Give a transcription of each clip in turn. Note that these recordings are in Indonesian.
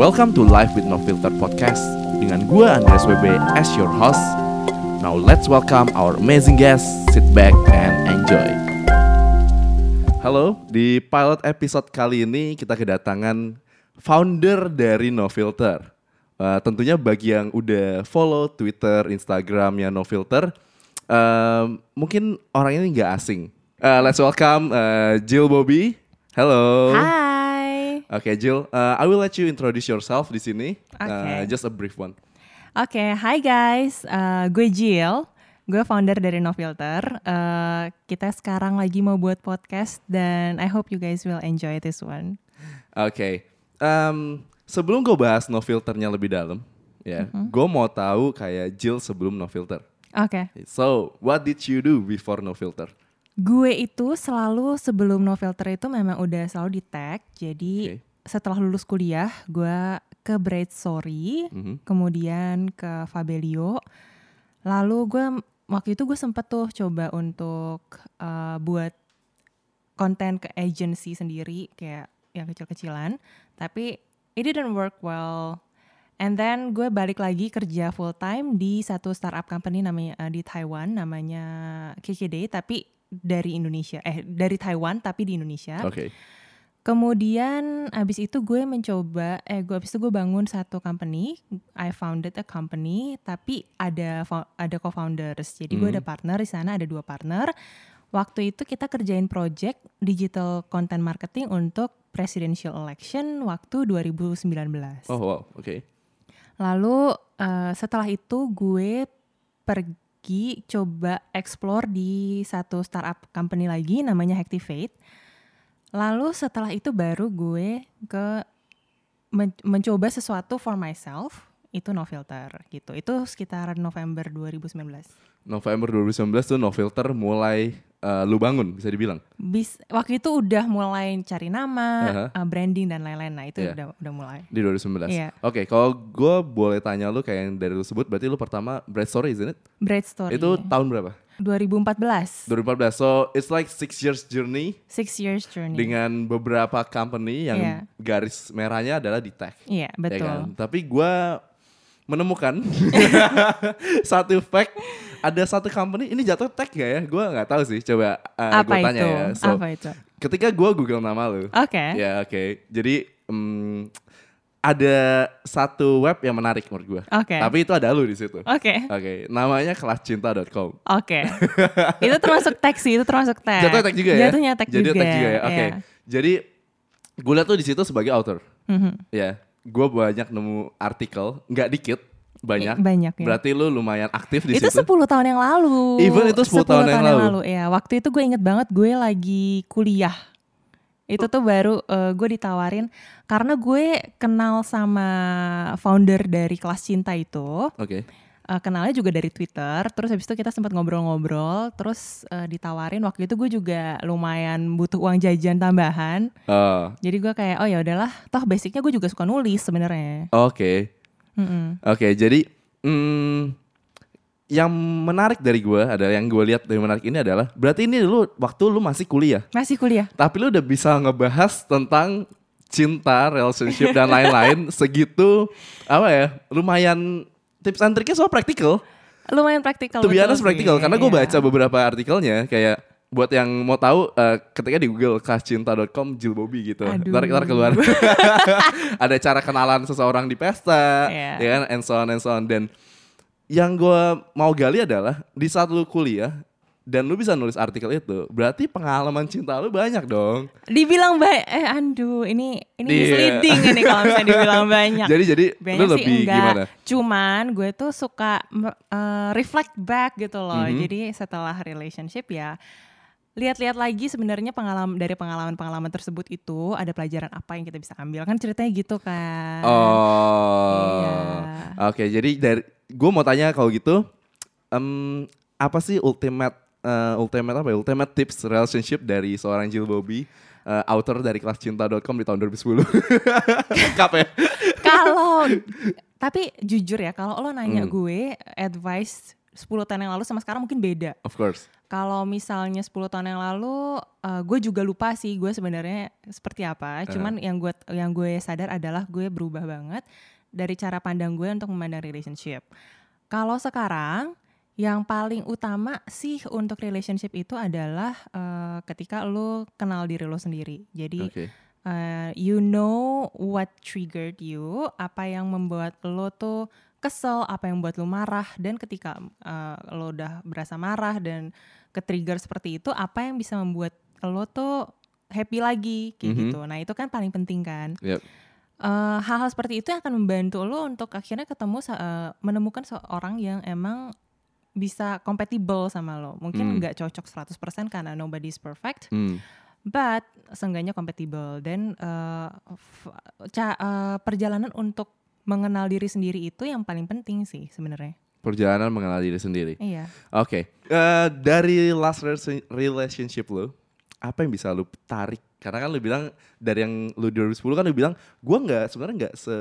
Welcome to Live with No Filter Podcast dengan gue Andreas WB as your host. Now let's welcome our amazing guest. Sit back and enjoy. Halo, di pilot episode kali ini kita kedatangan founder dari No Filter. Uh, tentunya bagi yang udah follow Twitter, Instagramnya No Filter, uh, mungkin orang ini nggak asing. Uh, let's welcome uh, Jill Bobby. Hello. Hai. Oke, Jill, uh, I will let you introduce yourself di sini. Uh, Oke. just a brief one. Oke, hai guys. Uh, gue Jill. Gue founder dari No Filter. Uh, kita sekarang lagi mau buat podcast dan I hope you guys will enjoy this one. Oke, um, sebelum gue bahas no filternya lebih dalam, ya, gue mau tahu kayak Jill sebelum no filter. Oke. So, what did you do before no filter? Gue itu selalu sebelum No Filter itu memang udah selalu di tag. Jadi Oke. Setelah lulus kuliah, gue ke Bright Story, Mhm. kemudian ke Fabelio. Lalu gue waktu itu gue sempet tuh coba untuk uh, buat konten ke agency sendiri kayak yang kecil-kecilan, tapi it didn't work well. And then gue balik lagi kerja full time di satu startup company namanya uh, di Taiwan namanya KKD tapi dari Indonesia eh dari Taiwan tapi di Indonesia. Oke, Kemudian abis itu gue mencoba, eh gue abis itu gue bangun satu company, I founded a company, tapi ada ada co-founders, jadi gue Hmm. ada partner di sana, ada dua partner. Waktu itu kita kerjain project digital content marketing untuk presidential election waktu 2019. oh wow, oke, Lalu eh, setelah itu gue pergi coba explore di satu startup company lagi namanya Hactivate. Lalu setelah itu baru gue ke men- mencoba sesuatu for myself itu no filter gitu. Itu sekitar November 2019. November 2019 tuh no filter mulai uh, lu bangun bisa dibilang. Bis, waktu itu udah mulai cari nama, Aha. eh, branding dan lain-lain. Nah, itu Iya. udah udah mulai. Di 2019. Iya. Oke, kalau gue boleh tanya lu kayak yang dari lu sebut, berarti lu pertama Bright Story, isn't it? Bright Story. Itu tahun berapa? 2014. 2014. So it's like six years journey Six years journey. dengan beberapa company yang Iya. garis merahnya adalah di tech. Iya, ya betul. kan? Tapi gue menemukan satu fact ada satu company ini jatuh tech gak ya? Gue nggak tahu sih. Coba uh, Apa gue tanya itu? ya. So, Apa itu? ketika gue Google nama lu, Oke. ya oke. Jadi mm, ada satu web yang menarik menurut gue. Oke. Tapi itu ada lu di situ. Oke. Oke, namanya kelascinta.com. Oke. itu termasuk tag sih, itu termasuk tag. Jatuhnya tag juga ya? Jatuhnya Jadi juga. tag juga ya. Oke. iya. Jadi gue liat tuh di situ sebagai author. Mhm. Ya, gue banyak nemu artikel, nggak dikit, banyak. Banyak ya. Berarti lu lumayan aktif di itu situ. 10 tahun yang lalu. Even itu 10 tahun yang lalu. Ya, waktu itu gue inget banget gue lagi kuliah. Itu tuh baru eh, gue ditawarin karena gue kenal sama founder dari kelas cinta itu. Oke. Eh, kenalnya juga dari Twitter. Terus habis itu kita sempat ngobrol-ngobrol. Terus eh, ditawarin waktu itu gue juga lumayan butuh uang jajan tambahan. Oh, Jadi gue kayak oh ya udahlah, toh basicnya gue juga suka nulis sebenarnya. Oke. Mm-mm. Oke, jadi mm, yang menarik dari gue adalah yang gue lihat dari menarik ini adalah berarti ini lu waktu lu masih kuliah, Masih kuliah. tapi lu udah bisa ngebahas tentang cinta, relationship dan lain-lain segitu apa ya? Lumayan tips and triknya soal praktikal. Lumayan praktikal. Honest sih, praktikal karena gue iya. baca beberapa artikelnya kayak buat yang mau tahu eh, ketika di Google kascinta.com Jill Bobby gitu. Aduh. Ntar, ntar keluar. Ada cara kenalan seseorang di pesta, Iya. ya kan and so on and so on dan yang gue mau gali adalah di saat lu kuliah dan lu bisa nulis artikel itu, berarti pengalaman cinta lu banyak dong. Dibilang baik, eh aduh ini ini Iya. misleading ini kalau misalnya dibilang banyak. Jadi jadi Banyak lu sih lebih enggak. gimana? Cuman gue tuh suka eh, reflect back gitu loh. Mhm. Jadi setelah relationship ya lihat-lihat lagi sebenarnya pengalaman dari pengalaman-pengalaman tersebut itu ada pelajaran apa yang kita bisa ambil kan ceritanya gitu kan. Oh. Iya. Oke, jadi dari gue mau tanya kalau gitu, em, apa sih ultimate eh, ultimate apa ya? Ultimate tips relationship dari seorang Jill Bobby, eh, author dari kelascinta.com di tahun 2010. Lengkap ya? Kalau tapi jujur ya kalau lo nanya Hmm. gue advice 10 tahun yang lalu sama sekarang mungkin beda. Of course. Kalau misalnya 10 tahun yang lalu, uh, gue juga lupa sih gue sebenarnya seperti apa. Cuman yang gue yang gue sadar adalah gue berubah banget dari cara pandang gue untuk memandang relationship. Kalau sekarang yang paling utama sih untuk relationship itu adalah uh, ketika lo kenal diri lo sendiri. Jadi Oke. uh, you know what triggered you, apa yang membuat lo tuh kesel, apa yang membuat lo marah, dan ketika uh, lo udah berasa marah dan ke-trigger seperti itu, apa yang bisa membuat lo tuh happy lagi kayak Mhm. gitu. Nah itu kan paling penting kan. Yep. Eh, hal-hal seperti itu yang akan membantu lo untuk akhirnya ketemu eh, menemukan seorang yang emang bisa compatible sama lo. Mungkin Hmm. nggak cocok 100% karena nobody's perfect, Hmm. but seenggaknya compatible dan f- ca- eh, perjalanan untuk mengenal diri sendiri itu yang paling penting sih sebenarnya. Perjalanan mengenal diri sendiri. Iya. Oke. Eh, dari last rela- relationship lo, apa yang bisa lu tarik? Karena kan lu bilang dari yang lu 2010 kan lu bilang gua nggak sebenarnya nggak se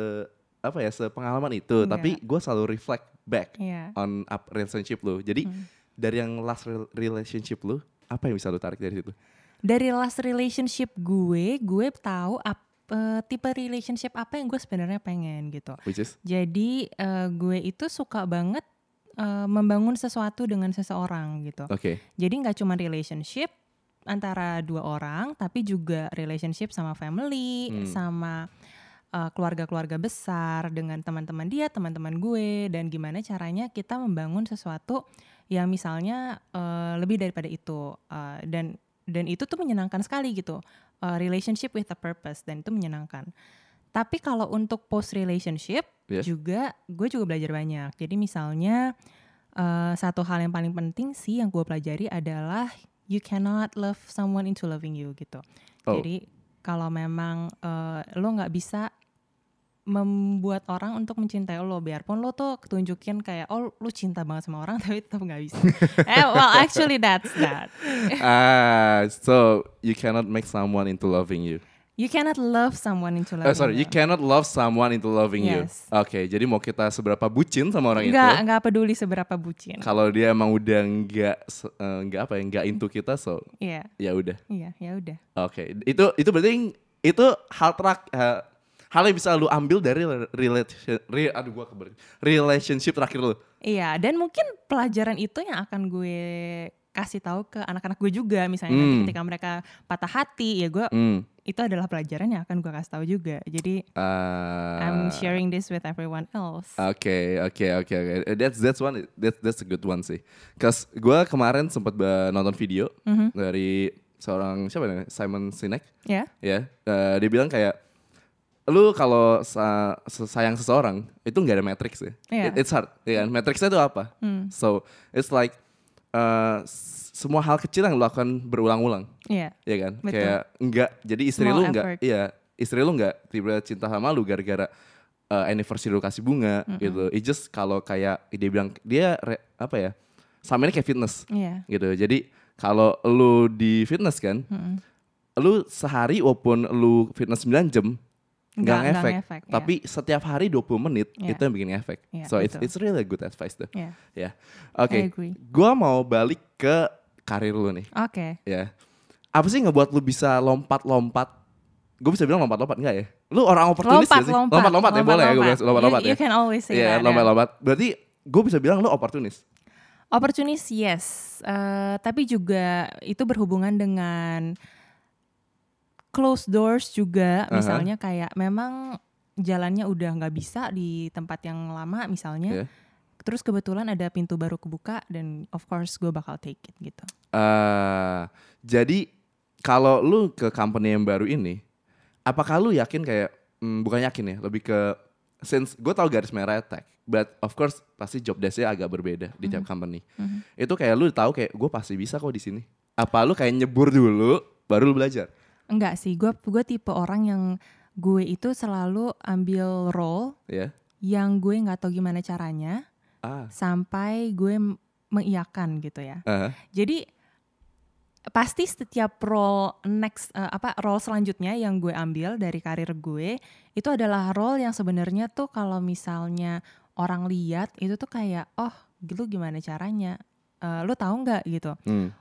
apa ya sepengalaman itu, Nggak. tapi gua selalu reflect back Iya. on up relationship lu. Jadi Hmm. dari yang last rel- relationship lu, apa yang bisa lu tarik dari situ? Dari last relationship gue, gue tahu ap- eh, tipe relationship apa yang gue sebenarnya pengen gitu. Which is Jadi eh, gue itu suka banget eh, membangun sesuatu dengan seseorang gitu. oke. Jadi nggak cuma relationship antara dua orang, tapi juga relationship sama family, Hmm. sama eh, keluarga-keluarga besar dengan teman-teman dia, teman-teman gue, dan gimana caranya kita membangun sesuatu yang misalnya eh, lebih daripada itu, Eh, dan dan itu tuh menyenangkan sekali gitu, Eh, relationship with a purpose, dan itu menyenangkan. Tapi kalau untuk post relationship Yeah. juga gue juga belajar banyak. Jadi misalnya eh, satu hal yang paling penting sih yang gue pelajari adalah you cannot love someone into loving you gitu. Oh. Jadi kalau memang eh, lo nggak bisa membuat orang untuk mencintai lo biarpun lo tuh ketunjukin kayak oh lu cinta banget sama orang tapi tetap nggak bisa. eh well actually that's that. ah, so you cannot make someone into loving you. You cannot love someone into Eh, loving sorry, you cannot love someone into loving Yes. you. Oke, jadi mau kita seberapa bucin sama orang Nggak itu? nggak peduli seberapa bucin. Kalau dia emang udah nggak eh, nggak apa ya nggak into kita, so Iya ya udah. iya ya udah. Oke, itu itu berarti itu hal terak eh, hal yang bisa lu ambil dari relation, re, aduh gua relationship terakhir lu. Iya, dan mungkin pelajaran itu yang akan gue kasih tahu ke anak-anak gue juga misalnya nanti Hmm. ketika mereka patah hati ya gue Hmm. itu adalah pelajaran yang akan gue kasih tahu juga. Jadi Ah, I'm sharing this with everyone else. Oke, oke, oke, oke. Eh, That's that's one. That's that's a good one sih. Cause gue kemarin sempat nonton video Mhm. dari seorang siapa namanya Simon Sinek. Ya, Ya, eh, dia bilang kayak lu kalau sa- sayang seseorang itu nggak ada matrix ya. Iya. It- it's hard, ya kan? Matrixnya itu apa? Hmm. So it's like s- semua hal kecil yang lu lakukan berulang-ulang, iya, ya kan? Betul. Kayak enggak, jadi istri Small lu enggak, iya, istri lu enggak tiba-tiba cinta sama lu gara-gara eh, anniversary lu kasih bunga gitu. It just kalau kayak dia bilang dia re- apa ya? Sama ini kayak fitness iya. gitu. Jadi kalau lu di fitness kan, Mm-mm. lu sehari walaupun lu fitness 9 jam nggak ngefek, ngefek, iya. tapi setiap hari 20 menit Iya. itu yang bikin efek. Iya, so it's it's really good advice tuh. Ya. Oke. Agree. Gua mau balik ke karir lu nih, Oke. ya. Apa sih ngebuat lu bisa lompat-lompat? Gue bisa bilang lompat-lompat enggak ya? Lu orang oportunis Lompat, sih? lompat, Lompat-lompat ya boleh ya gue bilang lompat-lompat you, ya. You can always say Iya, that. ya. lompat-lompat. Berarti gue bisa bilang lu oportunis. Opportunist yes, Eh, tapi juga itu berhubungan dengan closed doors juga. Aha. Misalnya kayak memang jalannya udah nggak bisa di tempat yang lama misalnya. Iya. Terus kebetulan ada pintu baru kebuka dan of course gue bakal take it gitu. eh jadi kalau lu ke company yang baru ini, apakah lu yakin kayak hmm, bukan yakin ya, lebih ke since gue tau garis merah tech, but of course pasti job desk-nya agak berbeda di tiap company. Mhm. Itu kayak lu tahu kayak gue pasti bisa kok di sini. Apa lu kayak nyebur dulu baru lu belajar? Enggak sih, gue gue tipe orang yang gue itu selalu ambil role Ya. yang gue nggak tahu gimana caranya Ah. sampai gue m- mengiyakan gitu ya. ah. Jadi pasti setiap role next eh, apa role selanjutnya yang gue ambil dari karir gue itu adalah role yang sebenarnya tuh kalau misalnya orang lihat itu tuh kayak oh lu gimana caranya Eh, lu tahu nggak gitu Hmm.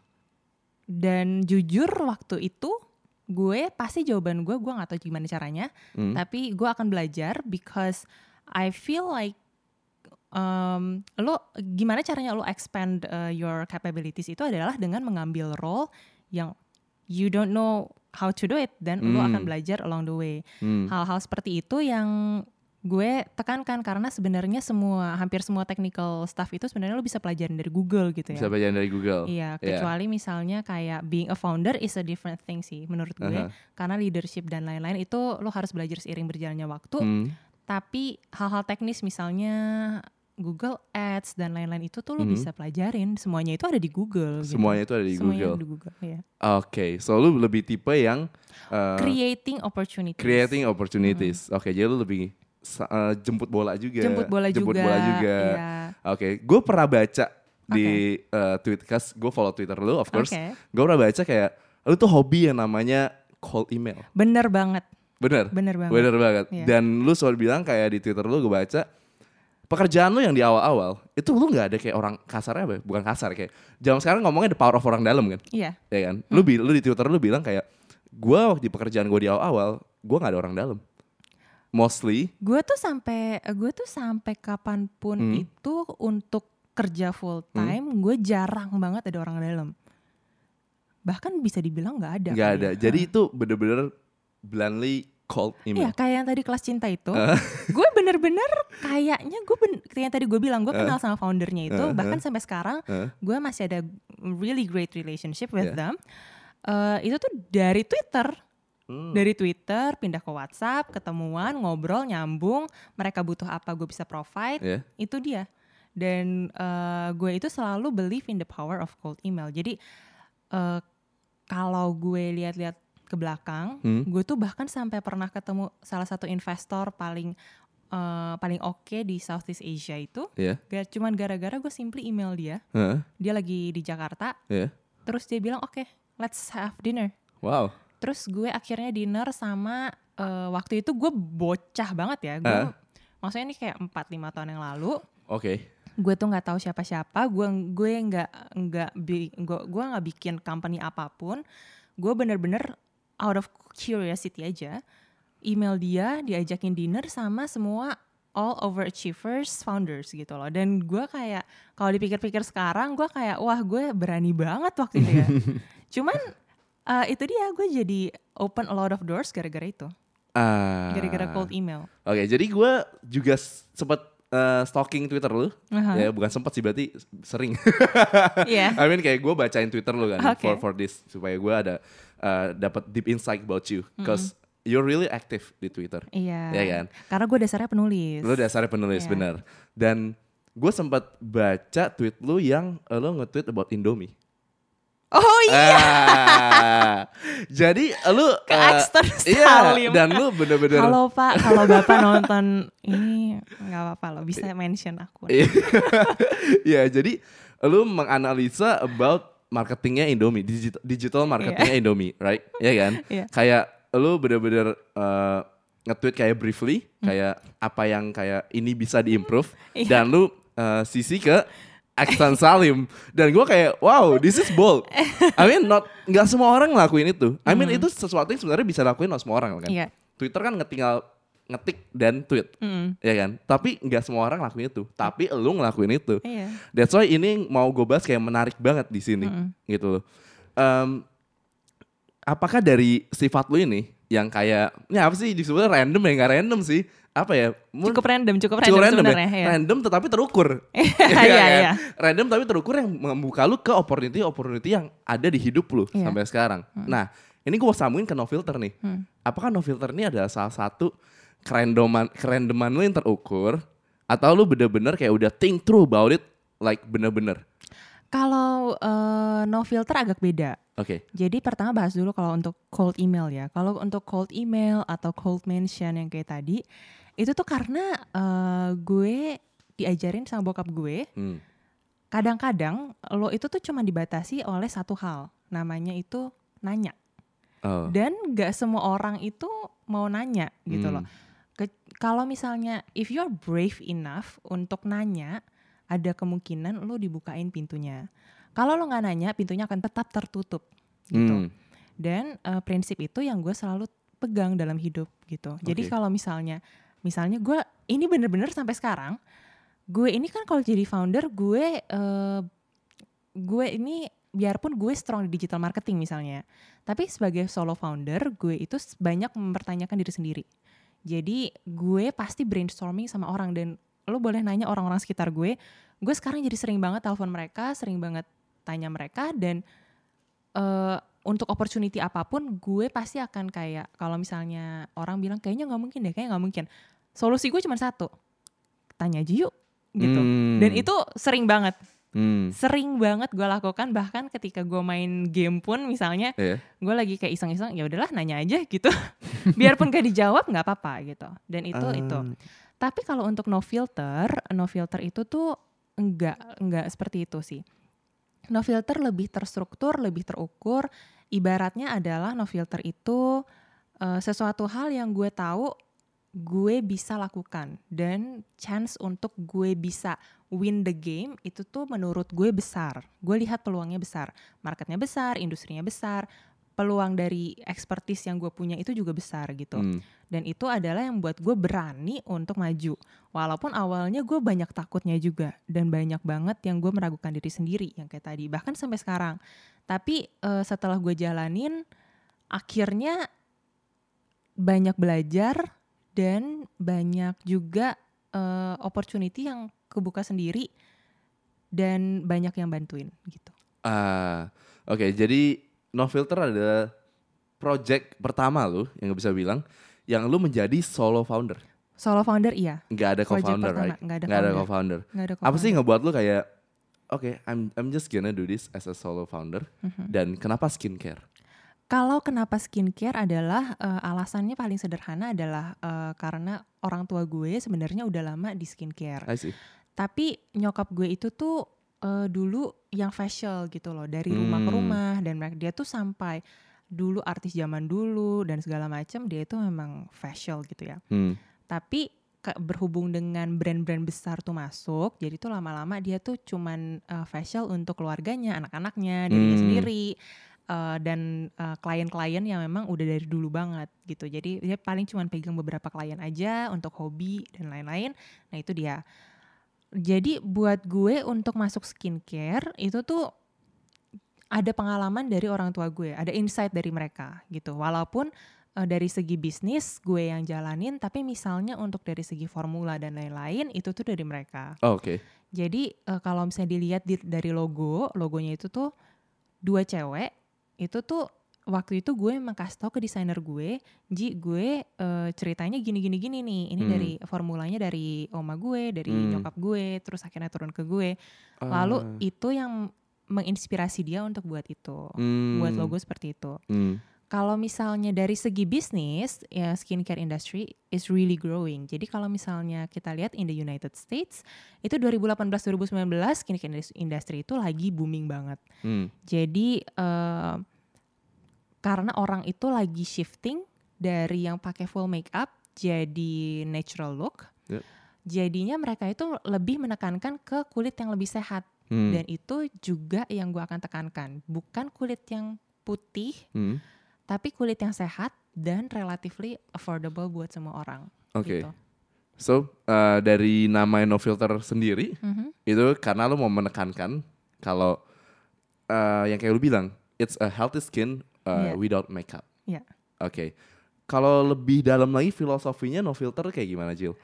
dan jujur waktu itu gue pasti jawaban gue gue nggak tahu gimana caranya Hmm. tapi gue akan belajar because I feel like um, lo gimana caranya lo expand uh, your capabilities itu adalah dengan mengambil role yang you don't know how to do it dan lo Hmm. akan belajar along the way Hmm. hal-hal seperti itu yang gue tekankan karena sebenarnya semua hampir semua technical stuff itu sebenarnya lo bisa pelajarin dari Google gitu ya Bisa belajar dari Google. Iya, Iya. kecuali misalnya kayak being a founder is a different thing sih menurut gue. Aha. Karena leadership dan lain-lain itu lo harus belajar seiring berjalannya waktu. Hmm. Tapi hal-hal teknis misalnya Google Ads dan lain-lain itu tuh lo Mhm. bisa pelajarin. Semuanya itu ada di Google. gitu. Semuanya itu ada di Semuanya Google. ada di Google. iya. Oke, so lu lebih tipe yang uh, Creating opportunities. creating opportunities. Oke, jadi lu lebih uh, jemput bola juga. Jemput bola Jemput juga. bola juga. Iya. Oke, gue pernah baca di uh, tweet, kas gue follow Twitter lu, of course. Oke. Gue pernah baca kayak lu tuh hobi yang namanya cold email. Bener banget. Bener? Bener banget. Bener banget. Iya. Dan lu selalu bilang kayak di Twitter lu gue baca pekerjaan lu yang di awal-awal itu lu nggak ada kayak orang kasarnya apa? ya? Bukan kasar kayak zaman sekarang ngomongnya the power of orang dalam kan, Iya. ya kan? Lu bi- lu di Twitter lu bilang kayak gua waktu di pekerjaan gue di awal-awal gua nggak ada orang dalam. Mostly, Gue tuh sampai gue tuh sampai kapan pun Hmm. itu untuk kerja full time, gue jarang banget ada orang dalam. Bahkan bisa dibilang nggak ada. nggak ada. ya. Jadi itu bener-bener bluntly cold Iya email. kayak yang tadi kelas cinta itu, gue bener-bener kayaknya gue ben, yang tadi gue bilang gue kenal sama foundernya itu, Uh, uh. bahkan sampai sekarang Uh. gue masih ada really great relationship with Yeah. them. Eh, itu tuh dari Twitter, Hmm. dari Twitter pindah ke WhatsApp, ketemuan, ngobrol, nyambung, mereka butuh apa gue bisa provide, Ya. itu dia. Dan eh, gue itu selalu believe in the power of cold email. Jadi eh, kalau gue lihat-lihat ke belakang, Hmm. gue tuh bahkan sampai pernah ketemu salah satu investor paling eh, paling oke di Southeast Asia itu, Ya. gak cuman gara-gara gue simply email dia, Hah? dia lagi di Jakarta, Ya. terus dia bilang oke, let's have dinner. Wow. Terus gue akhirnya dinner sama eh, waktu itu gue bocah banget ya, gue Ah. maksudnya ini kayak 4-5 tahun yang lalu, Oke. gue tuh nggak tahu siapa-siapa. Gue gue nggak nggak gue gue nggak bikin company apa pun. Gue bener-bener out of curiosity aja. Email dia diajakin dinner sama semua all overachievers founders gitu loh. Dan gue kayak kalau dipikir-pikir sekarang gue kayak wah gue berani banget waktu itu ya. Cuman eh, itu dia gue jadi open a lot of doors gara-gara itu Ah. gara-gara cold email Oke, jadi gue juga s- sempet uh, stalking Twitter lu. Aha. Ya, bukan sempet sih, berarti sering. Iya I mean kayak gue bacain Twitter lu kan Oke. for for this supaya gue ada uh, dapat deep insight about you, cause you're really active di Twitter. iya Iya kan? karena gue dasarnya penulis Lu dasarnya penulis Iya. bener. Dan gue sempat baca tweet lu yang uh, lu nge-tweet about Indomie. Oh iya Ah, jadi lu Ke uh, Axter iya, Salim. dan lu bener-bener Halo Pak, kalau Bapak nonton ini nggak apa-apa loh, bisa mention aku. Iya, Iya, jadi lu menganalisa about marketingnya Indomie, digital, digital marketingnya Indomie, right? Iya kan? Iya. Kayak lu bener-bener uh, nge-tweet kayak briefly, kayak apa yang kayak ini bisa diimprove, Iya. dan lu uh, sisi ke Aksan Salim. Dan gue kayak wow this is bold. I mean not nggak semua orang ngelakuin itu. I mean itu sesuatu yang sebenarnya bisa lakuin oleh semua orang kan? Iya. Twitter kan ngetinggal ngetik dan tweet. Mm. ya kan? Tapi nggak semua orang ngelakuin itu. Tapi lu ngelakuin itu. Iya. that's why ini mau gue bahas kayak menarik banget di sini gitu loh. Em, apakah dari sifat lu ini yang kayak ini apa sih? Disebutnya random ya? Nggak random sih apa ya Cukup random, cukup cukup random, random ya ya. random tetapi terukur Iya, kan? iya. random tapi terukur yang membuka lu ke opportunity opportunity yang ada di hidup lu Iya. sampai sekarang nah ini gue mau sambungin ke no filter nih Hmm. apakah no filter ini adalah salah satu kerandoman kerandoman lu yang terukur atau lu bener-bener kayak udah think through about it like bener-bener Kalau eh, no filter agak beda. oke Jadi pertama bahas dulu kalau untuk cold email ya. Kalau untuk cold email atau cold mention yang kayak tadi, itu tuh karena eh, gue diajarin sama bokap gue, Hmm. kadang-kadang lo itu tuh cuma dibatasi oleh satu hal, namanya itu nanya. oh Dan gak semua orang itu mau nanya gitu Hmm. loh. Kalau misalnya if you're brave enough untuk nanya, ada kemungkinan lo dibukain pintunya. Kalau lo nggak nanya, pintunya akan tetap tertutup gitu. Hmm. Dan eh, prinsip itu yang gue selalu pegang dalam hidup gitu. Jadi Oke. kalau misalnya, misalnya gue ini bener-bener sampai sekarang, gue ini kan kalau jadi founder gue, eh, gue ini biarpun gue strong di digital marketing misalnya, tapi sebagai solo founder gue itu banyak mempertanyakan diri sendiri. Jadi gue pasti brainstorming sama orang dan lo boleh nanya orang-orang sekitar gue. Gue sekarang jadi sering banget telepon mereka, sering banget tanya mereka dan eh untuk opportunity apa pun gue pasti akan kayak kalau misalnya orang bilang kayaknya nggak mungkin deh, kayaknya nggak mungkin. Solusi gue cuma satu, tanya aja yuk gitu. Hmm. Dan itu sering banget, Hmm. sering banget gue lakukan bahkan ketika gue main game pun misalnya Iya. gue lagi kayak iseng-iseng ya udahlah nanya aja gitu. Biarpun gak dijawab nggak apa-apa gitu. Dan itu Ah. itu. Tapi kalau untuk no filter, no filter itu tuh enggak enggak seperti itu sih. No filter lebih terstruktur, lebih terukur. Ibaratnya adalah no filter itu eh, sesuatu hal yang gue tahu gue bisa lakukan dan chance untuk gue bisa win the game itu tuh menurut gue besar. Gue lihat peluangnya besar, marketnya besar, industrinya besar, peluang dari expertise yang gue punya itu juga besar gitu. Hmm. Dan itu adalah yang buat gue berani untuk maju. Walaupun awalnya gue banyak takutnya juga. Dan banyak banget yang gue meragukan diri sendiri yang kayak tadi. Bahkan sampai sekarang. Tapi eh, setelah gue jalanin, akhirnya banyak belajar dan banyak juga eh, opportunity yang kebuka sendiri dan banyak yang bantuin gitu. Ah, oke. Jadi No Filter adalah project pertama lu yang gak bisa bilang yang lu menjadi solo founder. Solo founder iya, Nggak ada co-founder, right? nggak ada Nggak ada founder. co-founder. ada Apa sih ngebuat lu kayak oke, I'm I'm just gonna do this as a solo founder. Mhm. Dan kenapa skincare? Kalau kenapa skincare adalah eh, alasannya paling sederhana adalah eh, karena orang tua gue sebenarnya udah lama di skincare. I see. Tapi nyokap gue itu tuh eh, dulu yang facial gitu loh dari rumah ke Hmm. rumah dan mereka dia tuh sampai dulu artis zaman dulu dan segala macam dia itu memang facial gitu ya. Hmm. Tapi ke- berhubung dengan brand-brand besar tuh masuk, jadi tuh lama-lama dia tuh cuman uh, facial untuk keluarganya, anak-anaknya, dirinya Hmm. sendiri, uh, dan uh, klien-klien yang memang udah dari dulu banget gitu. Jadi dia paling cuman pegang beberapa klien aja untuk hobi dan lain-lain. Nah itu dia. Jadi buat gue untuk masuk skincare itu tuh ada pengalaman dari orang tua gue, ada insight dari mereka gitu. Walaupun eh, dari segi bisnis gue yang jalanin, tapi misalnya untuk dari segi formula dan lain-lain itu tuh dari mereka. Oh, Oke. Jadi eh, kalau misalnya dilihat di- dari logo, logonya itu tuh dua cewek, itu tuh waktu itu gue emang kasih tau ke desainer gue, Ji gue eh, ceritanya gini gini gini nih, ini Hmm. dari formulanya dari oma gue, dari Hmm. nyokap gue, terus akhirnya turun ke gue. Lalu Ah, itu yang menginspirasi dia untuk buat itu, hmm, buat logo seperti itu. hmm. Kalau misalnya dari segi bisnis, ya skincare industry is really growing. Jadi kalau misalnya kita lihat in the United States, itu 2018-2019 skincare indus- industry itu lagi booming banget. Hmm. Jadi eh, karena orang itu lagi shifting dari yang pakai full makeup jadi natural look. Yep. Jadinya mereka itu lebih menekankan ke kulit yang lebih sehat Hmm. dan itu juga yang gua akan tekankan, bukan kulit yang putih Hmm. tapi kulit yang sehat dan relatively affordable buat semua orang. Oke. Gitu. So, uh, dari nama No Filter sendiri, Mhm. itu karena lu mau menekankan kalau uh, yang kayak lu bilang, it's a healthy skin uh, Iya. without makeup. Iya. Oke. Kalau lebih dalam lagi filosofinya No Filter kayak gimana, Jill?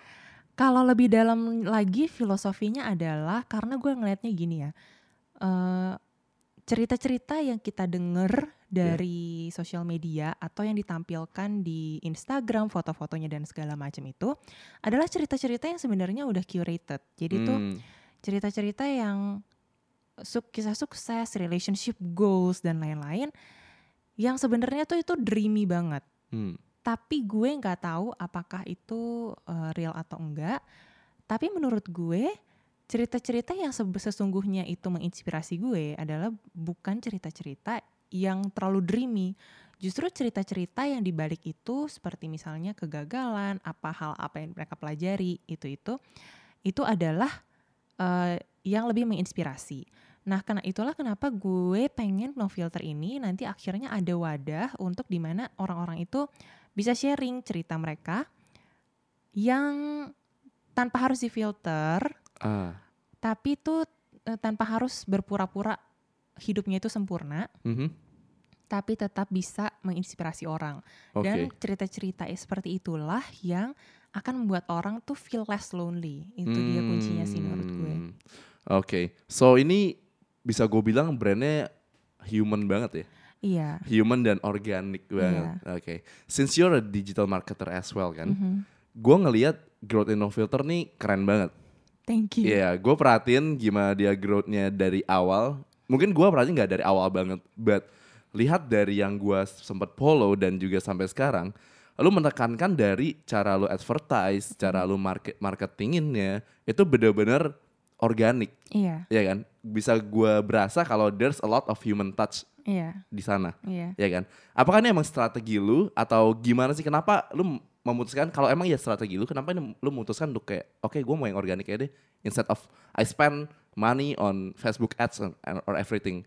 Kalau lebih dalam lagi filosofinya adalah karena gue ngelihatnya gini ya, eh, cerita-cerita yang kita denger dari sosial media atau yang ditampilkan di Instagram, foto-fotonya dan segala macam itu adalah cerita-cerita yang sebenarnya udah curated. Jadi tuh Hmm. cerita-cerita yang suk kisah sukses, relationship goals dan lain-lain yang sebenarnya tuh itu dreamy banget. Hmm. Tapi gue nggak tahu apakah itu uh, real atau enggak. Tapi menurut gue cerita-cerita yang sesungguhnya itu menginspirasi gue adalah bukan cerita-cerita yang terlalu dreamy. Justru cerita-cerita yang dibalik itu seperti misalnya kegagalan, apa hal apa yang mereka pelajari itu itu itu adalah uh, yang lebih menginspirasi. Nah, karena itulah kenapa gue pengen no filter ini nanti akhirnya ada wadah untuk di mana orang-orang itu bisa sharing cerita mereka yang tanpa harus difilter, Ah. tapi itu eh, tanpa harus berpura-pura hidupnya itu sempurna, mhm. tapi tetap bisa menginspirasi orang. Oke. Dan cerita-cerita seperti itulah yang akan membuat orang tuh feel less lonely. Itu dia kuncinya sih menurut gue. Hmm. Oke, so ini bisa gue bilang brandnya human banget ya, Iya. human dan organik banget. Oke, since you're a digital marketer as well kan, Mhm. gue ngelihat growth in no filter nih keren banget. Thank you. Iya, gue perhatiin gimana dia growth-nya dari awal. Mungkin gue perhatiin nggak dari awal banget, but lihat dari yang gue sempat follow dan juga sampai sekarang, lu menekankan dari cara lu advertise, cara lu market marketinginnya itu bener-bener organik, Iya. ya kan? Bisa gue berasa kalau there's a lot of human touch Iya. di sana, Iya. ya kan? Apakah ini emang strategi lu atau gimana sih? Kenapa lu memutuskan kalau emang ya strategi lu, kenapa ini lu memutuskan untuk kayak oke gue mau yang organik aja deh instead of I spend money on Facebook ads and, or everything.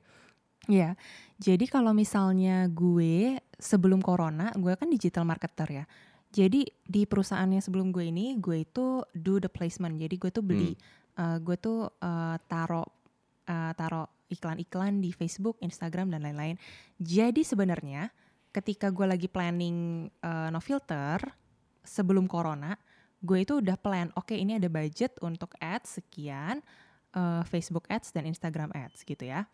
Iya. Jadi kalau misalnya gue sebelum corona, gue kan digital marketer ya. Jadi di perusahaannya sebelum gue ini, gue itu do the placement. Jadi gue tuh beli, eh, gue tuh eh, taro eh, taro iklan-iklan di Facebook, Instagram dan lain-lain. Jadi sebenarnya ketika gue lagi planning eh, no filter sebelum corona, gue itu udah plan, oke ini ada budget untuk ads sekian, eh, Facebook ads dan Instagram ads gitu ya.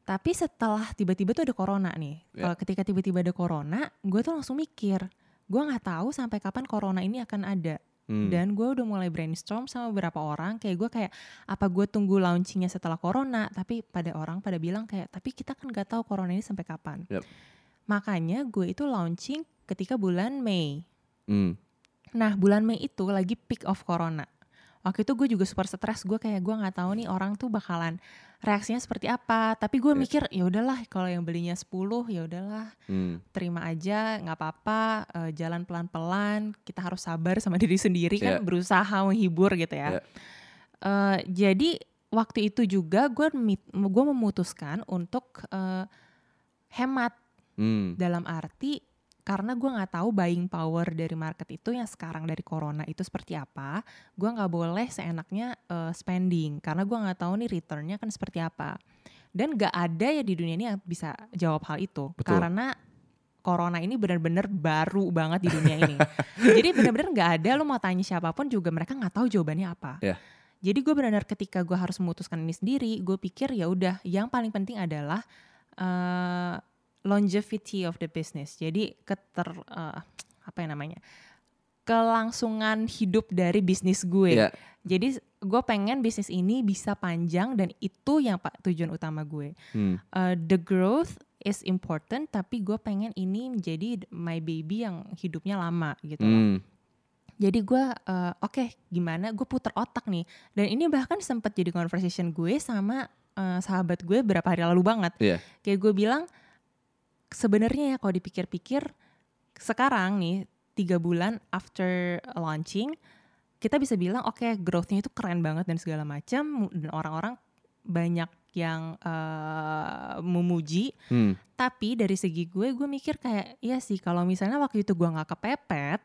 Tapi setelah tiba-tiba tuh ada corona nih. Kalau ketika tiba-tiba ada corona, gue tuh langsung mikir, gue nggak tahu sampai kapan corona ini akan ada. Hmm. Dan gue udah mulai brainstorm sama beberapa orang, kayak gue kayak apa gue tunggu launchingnya setelah corona, tapi pada orang pada bilang kayak, tapi kita kan nggak tahu corona ini sampai kapan. Yap. Makanya gue itu launching ketika bulan Mei. Hmm. Nah bulan Mei itu lagi peak of corona. Waktu itu gue juga super stres, gue kayak gue nggak tahu nih orang tuh bakalan reaksinya seperti apa. Tapi gue Ya. mikir ya udahlah kalau yang belinya 10 ya udahlah Hmm. terima aja nggak apa-apa eh, jalan pelan-pelan kita harus sabar sama diri sendiri kan Ya. berusaha menghibur gitu Ya. ya. Eh, jadi waktu itu juga gue gue memutuskan untuk eh, hemat Hmm. dalam arti karena gue nggak tahu buying power dari market itu yang sekarang dari corona itu seperti apa gue nggak boleh seenaknya eh, spending karena gue nggak tahu nih returnnya kan seperti apa dan nggak ada ya di dunia ini yang bisa jawab hal itu Betul. karena corona ini benar-benar baru banget di dunia ini jadi benar-benar nggak ada lo mau tanya siapa pun juga mereka nggak tahu jawabannya apa Ya. jadi gue benar-benar ketika gue harus memutuskan ini sendiri gue pikir ya udah yang paling penting adalah eh, longevity of the business. Jadi keter eh, apa yang namanya? kelangsungan hidup dari bisnis gue. Ya. Jadi gue pengen bisnis ini bisa panjang dan itu yang pak tujuan utama gue. Hmm. Eh, the growth is important tapi gue pengen ini menjadi my baby yang hidupnya lama gitu. loh. Hmm. Jadi gue eh, oke gimana gue puter otak nih dan ini bahkan sempat jadi conversation gue sama eh, sahabat gue berapa hari lalu banget. Iya. Kayak gue bilang sebenarnya ya kalau dipikir-pikir sekarang nih tiga bulan after launching kita bisa bilang oke growthnya itu keren banget dan segala macam dan orang-orang banyak yang eh, memuji Hmm. tapi dari segi gue, gue mikir kayak iya sih kalau misalnya waktu itu gue nggak kepepet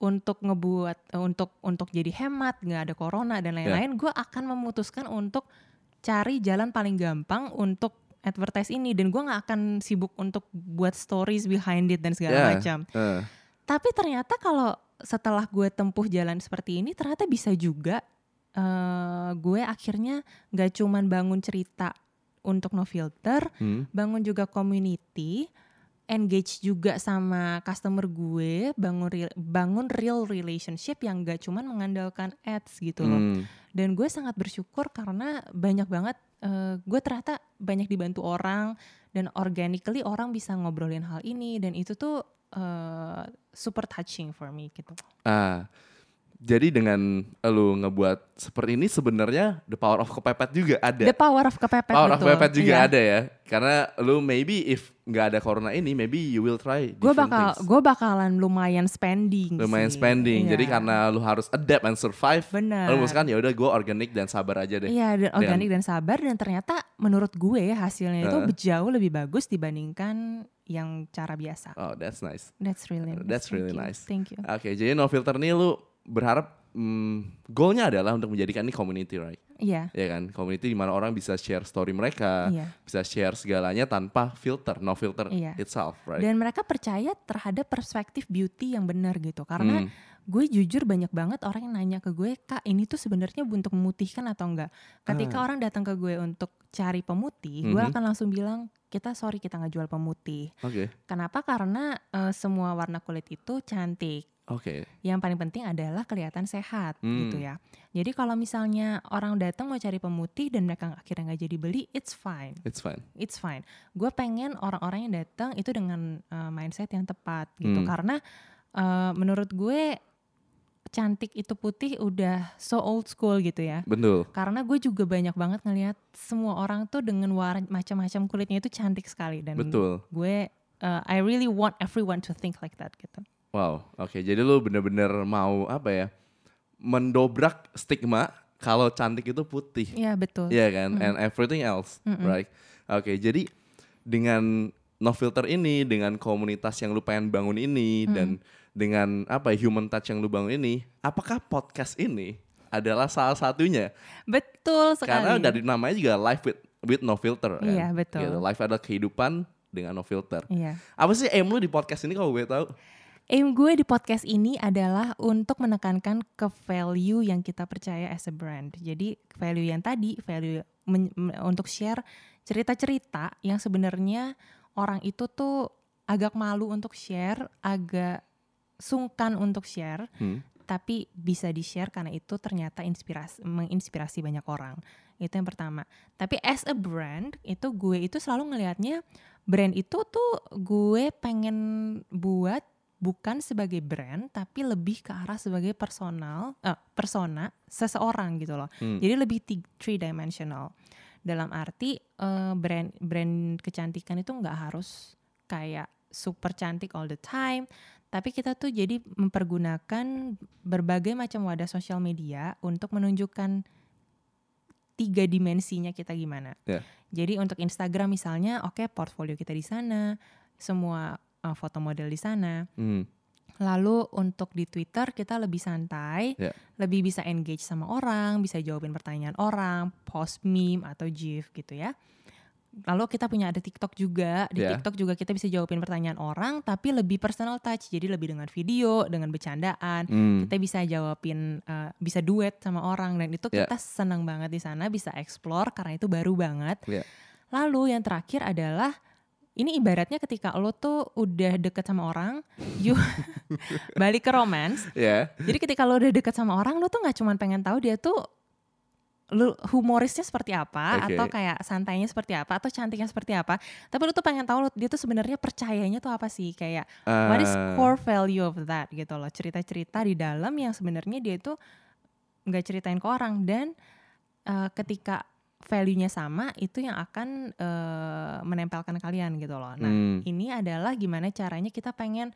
untuk ngebuat untuk untuk jadi hemat, nggak ada corona dan lain-lain, gue akan memutuskan untuk cari jalan paling gampang untuk advertise ini dan gue nggak akan sibuk untuk buat stories behind it dan segala Ya. macam. Eh. Tapi ternyata kalau setelah gue tempuh jalan seperti ini, ternyata bisa juga eh, gue akhirnya nggak cuman bangun cerita untuk no filter, Hmm. bangun juga community, engage juga sama customer gue, bangun real, bangun real relationship yang gak cuman mengandalkan ads gitu loh. Hmm. Dan gue sangat bersyukur karena banyak banget eh, gue ternyata banyak dibantu orang dan organically orang bisa ngobrolin hal ini dan itu tuh eh, super touching for me gitu. Ah, jadi dengan lu ngebuat seperti ini sebenarnya the power of kepepet juga ada. The power of kepepet power of betul. kepepet juga Iya. ada ya. Karena lu maybe if nggak ada corona ini, maybe you will try gue bakal gue bakalan lumayan spending lumayan sih. spending. Jadi Iya. karena lu harus adapt and survive, Bener. lu memutuskan ya udah gue organik dan sabar aja deh. Iya, dan organik dan sabar dan ternyata menurut gue hasilnya itu jauh lebih bagus dibandingkan yang cara biasa. Oh, that's nice. That's really nice. That's Thank really you. nice. Thank you. Oke, jadi no filter nih lu berharap hmm, goalnya adalah untuk menjadikan ini community, right? Iya. Ya kan, community di mana orang bisa share story mereka, Iya. bisa share segalanya tanpa filter, no filter Iya. itself, right? Dan mereka percaya terhadap perspektif beauty yang benar gitu. Karena Hmm. gue jujur banyak banget orang yang nanya ke gue, "Kak, ini tuh sebenarnya untuk memutihkan atau enggak?" Ketika Ah. orang datang ke gue untuk cari pemutih, gue Mhm. akan langsung bilang, "Kita sorry kita nggak jual pemutih." Oke, Kenapa? Karena eh, semua warna kulit itu cantik. Oke. Yang paling penting adalah kelihatan sehat Hmm. gitu ya. Jadi kalau misalnya orang datang mau cari pemutih dan mereka akhirnya nggak jadi beli, it's fine, It's fine. it's fine. Gue pengen orang-orang yang datang itu dengan uh, mindset yang tepat gitu. Hmm. Karena uh, menurut gue cantik itu putih udah so old school gitu ya. Betul. Karena gue juga banyak banget ngelihat semua orang tuh dengan warna macam-macam kulitnya itu cantik sekali dan Betul. gue uh, I really want everyone to think like that gitu. Wow, oke. Jadi lu bener-bener mau apa ya? Mendobrak stigma kalau cantik itu putih. Iya betul. Iya kan? And everything else, Mm-mm. right? Oke, jadi dengan no filter ini, dengan komunitas yang lu pengen bangun ini dan dengan apa ya, human touch yang lu bangun ini, apakah podcast ini adalah salah satunya? Betul sekali. Karena dari namanya juga live with with no filter kan. Iya, betul. Gitu, Live adalah kehidupan dengan no filter. Iya. Apa sih aim lu di podcast ini kalau gue tahu? Aim gue di podcast ini adalah untuk menekankan ke value yang kita percaya as a brand. Jadi value yang tadi, value men- men- untuk share cerita-cerita yang sebenarnya orang itu tuh agak malu untuk share, agak sungkan untuk share, Hmm. tapi bisa di-share karena itu ternyata inspirasi menginspirasi banyak orang. Itu yang pertama. Tapi as a brand, itu gue itu selalu ngelihatnya brand itu tuh gue pengen buat bukan sebagai brand tapi lebih ke arah sebagai personal eh, persona seseorang gitu loh. Hmm. Jadi lebih three dimensional. Dalam arti eh, brand brand kecantikan itu nggak harus kayak super cantik all the time, tapi kita tuh jadi mempergunakan berbagai macam wadah sosial media untuk menunjukkan tiga dimensinya kita gimana. Ya. Jadi untuk Instagram misalnya, oke portfolio kita di sana, semua uh, foto model di sana. Hmm. Lalu untuk di Twitter kita lebih santai, Ya. lebih bisa engage sama orang, bisa jawabin pertanyaan orang, post meme atau gif gitu ya. Lalu kita punya ada TikTok juga. Di Ya. TikTok juga kita bisa jawabin pertanyaan orang, tapi lebih personal touch. Jadi lebih dengan video, dengan bercandaan. Hmm. Kita bisa jawabin, uh, bisa duet sama orang dan itu Ya. kita senang banget di sana, bisa explore karena itu baru banget. Ya. Lalu yang terakhir adalah ini ibaratnya ketika lo tuh udah deket sama orang, you balik ke romance. Ya. Jadi ketika lo udah deket sama orang, lo tuh nggak cuma pengen tahu dia tuh lu humorisnya seperti apa Oke. atau kayak santainya seperti apa atau cantiknya seperti apa tapi lu tuh pengen tahu lo- dia tuh sebenarnya percayanya tuh apa sih kayak what is Ah, core value of that gitu loh cerita-cerita di dalam yang sebenarnya dia tuh nggak ceritain ke orang dan eh, ketika value-nya sama itu yang akan eh, menempelkan kalian gitu loh nah Hmm. ini adalah gimana caranya kita pengen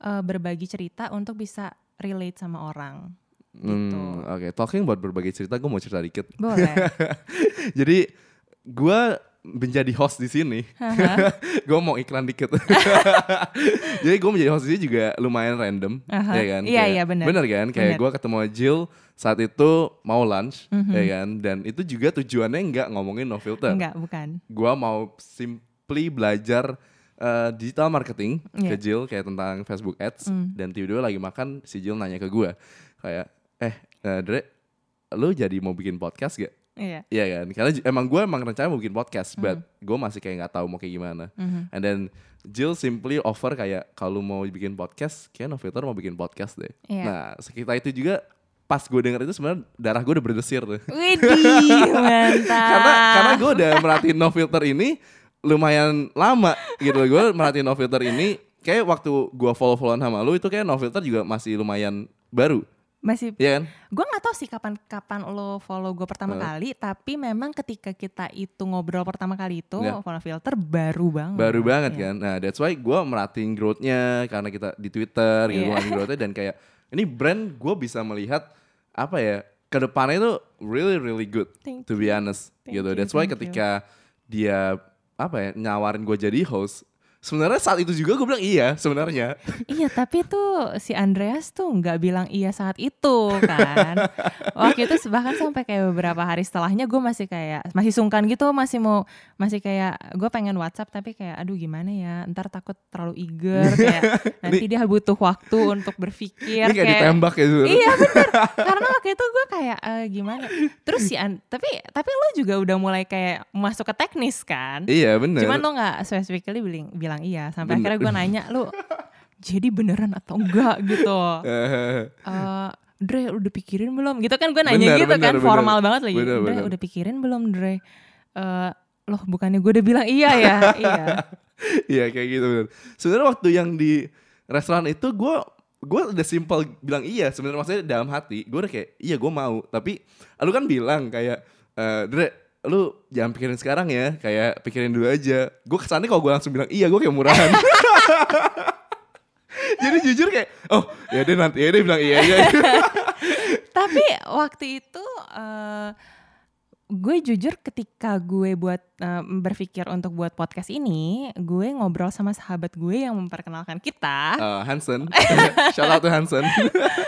eh, berbagi cerita untuk bisa relate sama orang gitu. Hmm, Oke, talking buat berbagi cerita, gue mau cerita dikit. boleh Jadi gue menjadi host di sini. Gue mau iklan dikit. Jadi gue menjadi host di sini juga lumayan random, Aha. ya kan? Iya, iya, benar. Bener kan? Kayak Benar. gue ketemu Jill saat itu mau lunch, Mhm. ya kan? Dan itu juga tujuannya nggak ngomongin no filter. enggak bukan Gue mau simply belajar eh, digital marketing ke Iya. Jill kayak tentang Facebook Ads. Mm. Dan tiba-tiba lagi makan, si Jill nanya ke gue kayak, eh, eh Dre, lu jadi mau bikin podcast gak? Iya Iya kan, karena emang gue emang rencana mau bikin podcast, Hmm. but gue masih kayak nggak tahu mau kayak gimana. Mhm. And then Jill simply offer kayak kalau mau bikin podcast, kayak no filter mau bikin podcast deh. Iya. Nah, sekitar itu juga pas gue denger itu sebenarnya darah gue udah berdesir tuh. Widih, mantap. karena karena gue udah merhatiin no filter ini lumayan lama gitu. Gue merhatiin no filter ini kayak waktu gue follow followan sama lu itu kayak no filter juga masih lumayan baru. Masih Iya kan? gue nggak tahu sih kapan kapan lo follow gue pertama Heeh. kali tapi memang ketika kita itu ngobrol pertama kali itu Iya. follow filter baru banget Baru banget Iya. kan. Nah, that's why gue merhatiin growth-nya karena kita di Twitter gitu, merhatiin growth-nya dan kayak ini brand gue bisa melihat apa ya ke depannya itu really really good Thank to be honest Thank gitu. you, That's why thank you. ketika dia apa ya nyawarin gue jadi host, sebenarnya saat itu juga gue bilang iya sebenarnya. Iya tapi tuh si Andreas tuh nggak bilang iya saat itu kan. Waktu itu bahkan sampai kayak beberapa hari setelahnya gue masih kayak masih sungkan gitu masih mau masih kayak gue pengen WhatsApp tapi kayak aduh gimana ya ntar takut terlalu eager kayak nanti dia butuh waktu untuk berpikir ini kayak, ditembak ya sebenarnya. Iya bener Karena waktu itu gue kayak eh, gimana Terus si An Tapi tapi lo juga udah mulai kayak Masuk ke teknis kan Iya bener. Cuman lo gak specifically bilang, bilang iya Sampai Bener. akhirnya gue nanya Lo jadi beneran atau enggak gitu Eh, Dre udah pikirin belum Gitu kan gue nanya Bener, gitu kan bener, bener. Formal banget lagi Bener, Dre bener. udah pikirin belum Dre Eh, Loh bukannya gue udah bilang iya ya Iya Iya kayak gitu bener. Sebenarnya waktu yang di restoran itu gue gue udah simpel bilang iya sebenarnya maksudnya dalam hati gue udah kayak iya gue mau tapi lu kan bilang kayak eh Dre lu jangan pikirin sekarang ya kayak pikirin dulu aja. Gue kesannya kalau gue langsung bilang iya gue kayak murahan. Jadi jujur kayak oh ya deh nanti ya deh bilang iya iya. Tapi waktu itu eh, gue jujur ketika gue buat eh, berpikir untuk buat podcast ini, gue ngobrol sama sahabat gue yang memperkenalkan kita, Eh, Hansen shout out to Hansen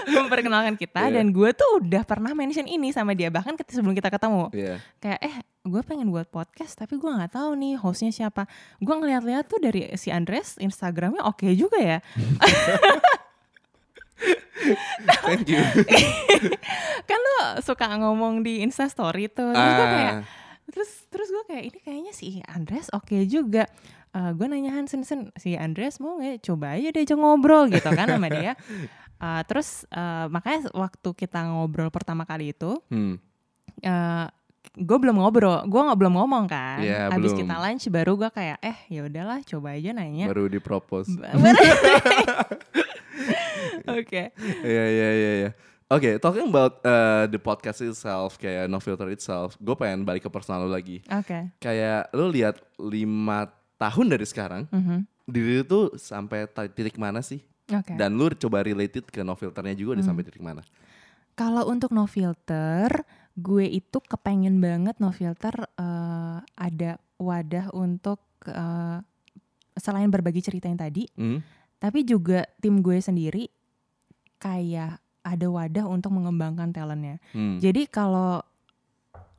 memperkenalkan kita Iya. dan gue tuh udah pernah mention ini sama dia bahkan ketika sebelum kita ketemu. Iya Kayak eh gue pengen buat podcast tapi gue nggak tahu nih hostnya siapa. Gue ngeliat-liat tuh dari si Andres Instagramnya oke juga ya. thank you. Kan lo suka ngomong di Insta Story tuh. Terus gue kayak ah, terus terus gue kayak ini kayaknya si Andres oke juga. Eh gue nanya Hansen Sen si Andres mau nggak coba aja diajak ngobrol gitu kan sama dia. Eh, terus eh, makanya waktu kita ngobrol pertama kali itu hmm. eh gue belum ngobrol gue nggak belum ngomong kan. Iya, habis belum. kita lunch baru gue kayak eh ya udahlah coba aja nanya. Baru di propose oke Iya iya iya iya. Oke, talking about uh, the podcast itself kayak no filter itself, gue pengen balik ke personal lu lagi. oke Kayak lu lihat lima tahun dari sekarang, Mhm. diri lu tuh sampai titik mana sih? oke Dan lu coba related ke no filternya juga udah Hmm. sampai titik mana? Kalau untuk no filter, gue itu kepengen banget no filter eh, ada wadah untuk eh, selain berbagi cerita yang tadi, Hmm? Tapi juga tim gue sendiri kayak ada wadah untuk mengembangkan talentnya. Hmm. Jadi kalau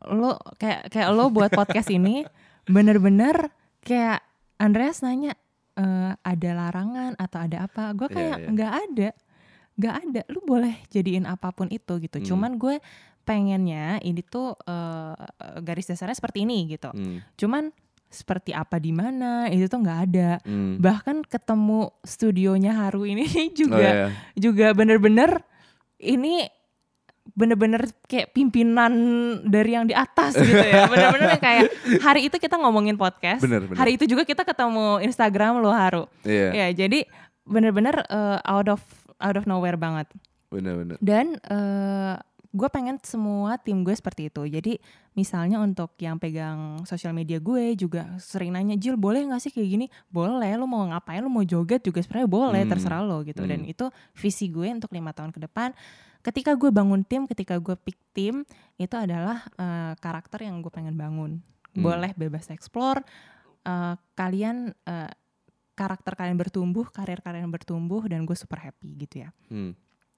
lo kayak kayak lo buat podcast ini bener-bener kayak Andreas nanya eh, ada larangan atau ada apa? Gue Iya, kayak iya. nggak ada, nggak ada. Lu boleh jadiin apa pun itu gitu. Hmm. Cuman gue pengennya ini tuh eh, garis dasarnya seperti ini gitu. Hmm. Cuman seperti apa di mana itu tuh nggak ada. Hmm. Bahkan ketemu studionya Haru ini Oh, juga iya. juga bener-bener ini bener-bener kayak pimpinan dari yang di atas gitu ya bener-bener kayak hari itu kita ngomongin podcast Bener, bener. hari itu juga kita ketemu Instagram lo Haru Iya, ya jadi bener-bener eh, out of out of nowhere banget bener-bener. dan eh, gue pengen semua tim gue seperti itu jadi misalnya untuk yang pegang sosial media gue juga sering nanya Jil boleh nggak sih kayak gini boleh lo mau ngapain lo mau joget juga sebenarnya boleh Hmm. terserah lo gitu dan Hmm. itu visi gue untuk lima tahun ke depan ketika gue bangun tim ketika gue pick tim itu adalah eh, karakter yang gue pengen bangun Hmm. boleh bebas explore eh, kalian eh, karakter kalian bertumbuh karir kalian bertumbuh dan gue super happy gitu ya Hmm.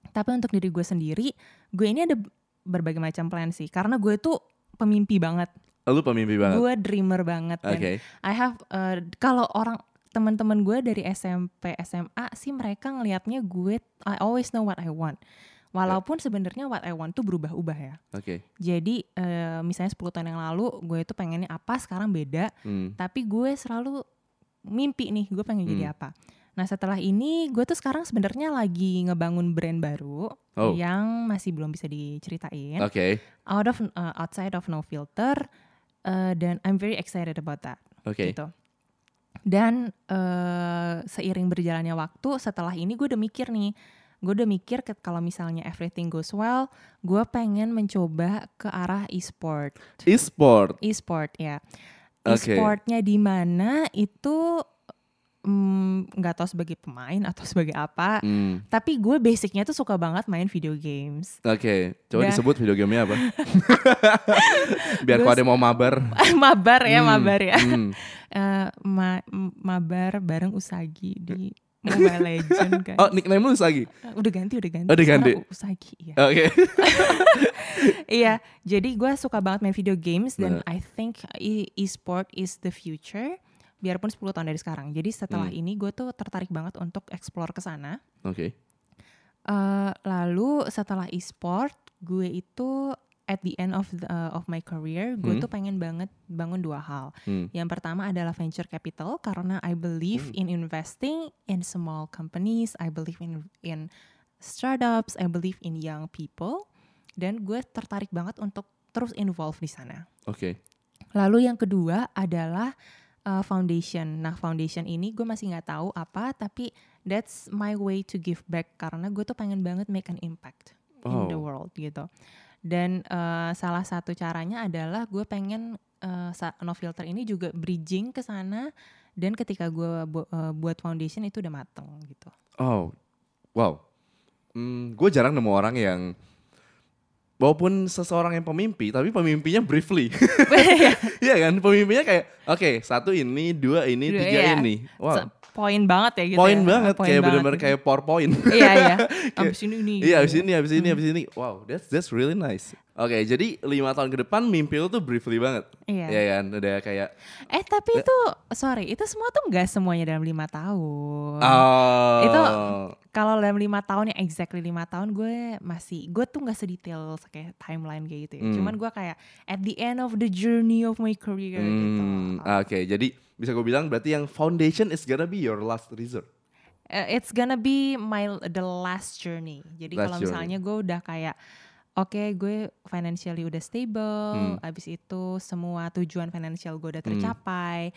Tapi untuk diri gue sendiri, gue ini ada berbagai macam plan sih. Karena gue tuh pemimpi banget, Lu pemimpi banget. gue dreamer banget. Oke. I have uh, kalau orang teman-teman gue dari SMP SMA sih mereka ngelihatnya gue I always know what I want. Walaupun sebenarnya what I want tuh berubah-ubah ya. Oke. Jadi eh, misalnya 10 tahun yang lalu gue itu pengennya apa, sekarang beda. Hmm. Tapi gue selalu mimpi nih, gue pengen jadi Hmm. apa. Nah setelah ini gue tuh sekarang sebenarnya lagi ngebangun brand baru Oh. yang masih belum bisa diceritain. Oke. Out of uh, outside of no filter uh, dan I'm very excited about that. Oke. Gitu. Dan uh, seiring berjalannya waktu setelah ini gue udah mikir nih gue udah mikir kalau misalnya everything goes well, gue pengen mencoba ke arah e-sport. E-sport. E-sport ya. Oke. E-sportnya di mana itu mm, nggak tahu sebagai pemain atau sebagai apa. Hmm, Tapi gue basicnya tuh suka banget main video games. Oke, coba Dah. disebut video gamenya apa? Biar kalau ada mau mabar. mabar ya, Hmm, mabar ya. hmm. Eh, ma- mabar bareng Usagi di Mobile Legend kan. Oh, nickname lu lagi. Udah ganti, udah ganti. Oh, udah ganti. Sekarang Usagi ya. Oke. Iya, jadi gue suka banget main video games dan Nah. I think e- e-sport is the future. Biarpun 10 tahun dari sekarang. Jadi setelah Hmm. ini gue tuh tertarik banget untuk explore ke sana. Oke. Eh, lalu setelah e-sport, gue itu at the end of the- uh, of my career, gue Hmm. tuh pengen banget bangun dua hal. Hmm. Yang pertama adalah venture capital karena I believe in investing in small companies, I believe in in startups, I believe in young people dan gue tertarik banget untuk terus involve di sana. Oke. Lalu yang kedua adalah uh, foundation. Nah, foundation ini gue masih nggak tahu apa, tapi that's my way to give back karena gue tuh pengen banget make an impact in the Oh. world gitu. Dan uh, salah satu caranya adalah gue pengen uh, no filter ini juga bridging ke sana dan ketika gue bu- uh, buat foundation itu udah mateng gitu. Oh, wow. Hmm, gue jarang nemu orang yang walaupun seseorang yang pemimpi, tapi pemimpinya briefly. Iya kan, pemimpinya kayak oke satu ini, dua ini, Dua, tiga iya. ini. Wow, Poin banget ya gitu. poin ya. banget, Poin kayak gitu. kayak PowerPoint. Iya iya. Abis ini nih. Iya, abis ini, abis ini, abis ini. Wow, that's that's really nice. Oke, jadi lima tahun ke depan mimpi lu tuh briefly banget. Iya. Iya kan, udah kayak Eh tapi itu sorry itu semua tuh nggak semuanya dalam lima tahun. oh. Itu kalau dalam lima tahun yang exactly lima tahun gue masih gue tuh nggak sedetail kayak timeline kayak gitu ya. Hmm. Cuman gue kayak at the end of the journey of my career gitu. Hmm, Oke, jadi bisa gue bilang berarti yang foundation is gonna be your last resort. Uh, it's gonna be my the last journey. Jadi kalau misalnya gue udah kayak oke gue financially udah stable, Hmm. abis itu semua tujuan financial gue udah tercapai,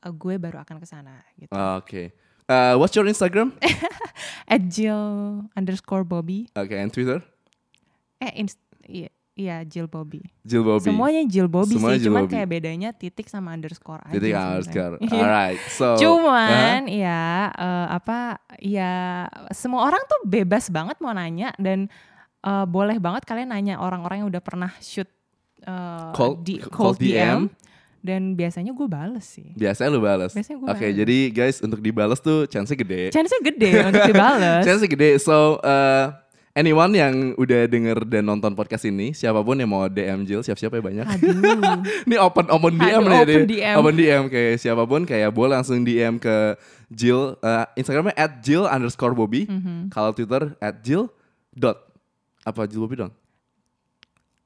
uh, gue baru akan ke sana gitu. Oke. Uh, what's your Instagram? At Jill underscore Bobby. Oke, and Twitter? Eh, inst- iya, iya Jill Bobby. Jill Bobby. Semuanya Jill Bobby Semuanya sih, Jill cuman Bobby. kayak bedanya titik sama underscore aja. Titik sebenarnya. underscore. Alright. So. Cuman ya eh, apa ya semua orang tuh bebas banget mau nanya dan eh, boleh banget kalian nanya orang-orang yang udah pernah shoot eh, Cold- di cold cold DM. DM, dan biasanya gue bales sih. Biasanya lu balas. Biasanya Oke, balas. jadi guys untuk dibales tuh chance gede. Chance-nya gede untuk dibales. Chance gede. So, uh, anyone yang udah denger dan nonton podcast ini, siapa pun yang mau DM Jill, siap-siap ya banyak. Ini open open DM Aduh, nih open. DM. Open DM kayak siapa pun kayak boleh langsung DM ke Jill. Uh, Instagramnya at Jill underscore Bobby. Mhm. Kalau Twitter at Jill dot apa Jill Bobby dong?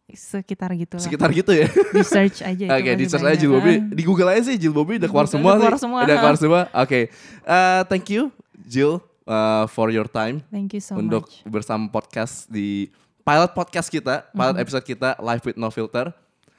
Sekitar gitu lah. Sekitar gitu ya. Di search aja Oke, pasti di search aja. Jill Bobby. Di Google aja sih Jill Bobby udah keluar Udah semua keluar sih. semua, Udah keluar semua. Oke. Uh, thank you Jill uh, for your time Thank you so untuk much. bersama podcast di pilot podcast kita, pilot episode kita Live with No Filter.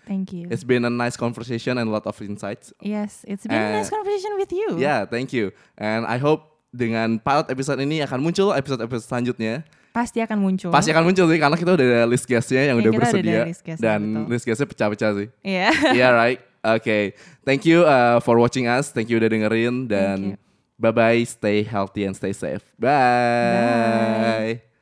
Thank you. It's been a nice conversation and a lot of insights. Yes, it's been a nice Eh, conversation with you. Yeah, thank you. And I hope dengan pilot episode ini akan muncul episode-episode selanjutnya. Pasti akan muncul. Pasti akan muncul sih karena kita udah ada list guestnya yang Ya, udah kita udah bersedia list dan betul. list guestnya pecah-pecah sih. Iya. yeah, right. Okay. Thank you uh, for watching us. Thank you udah dengerin dan bye bye. Stay healthy and stay safe. Bye. Bye.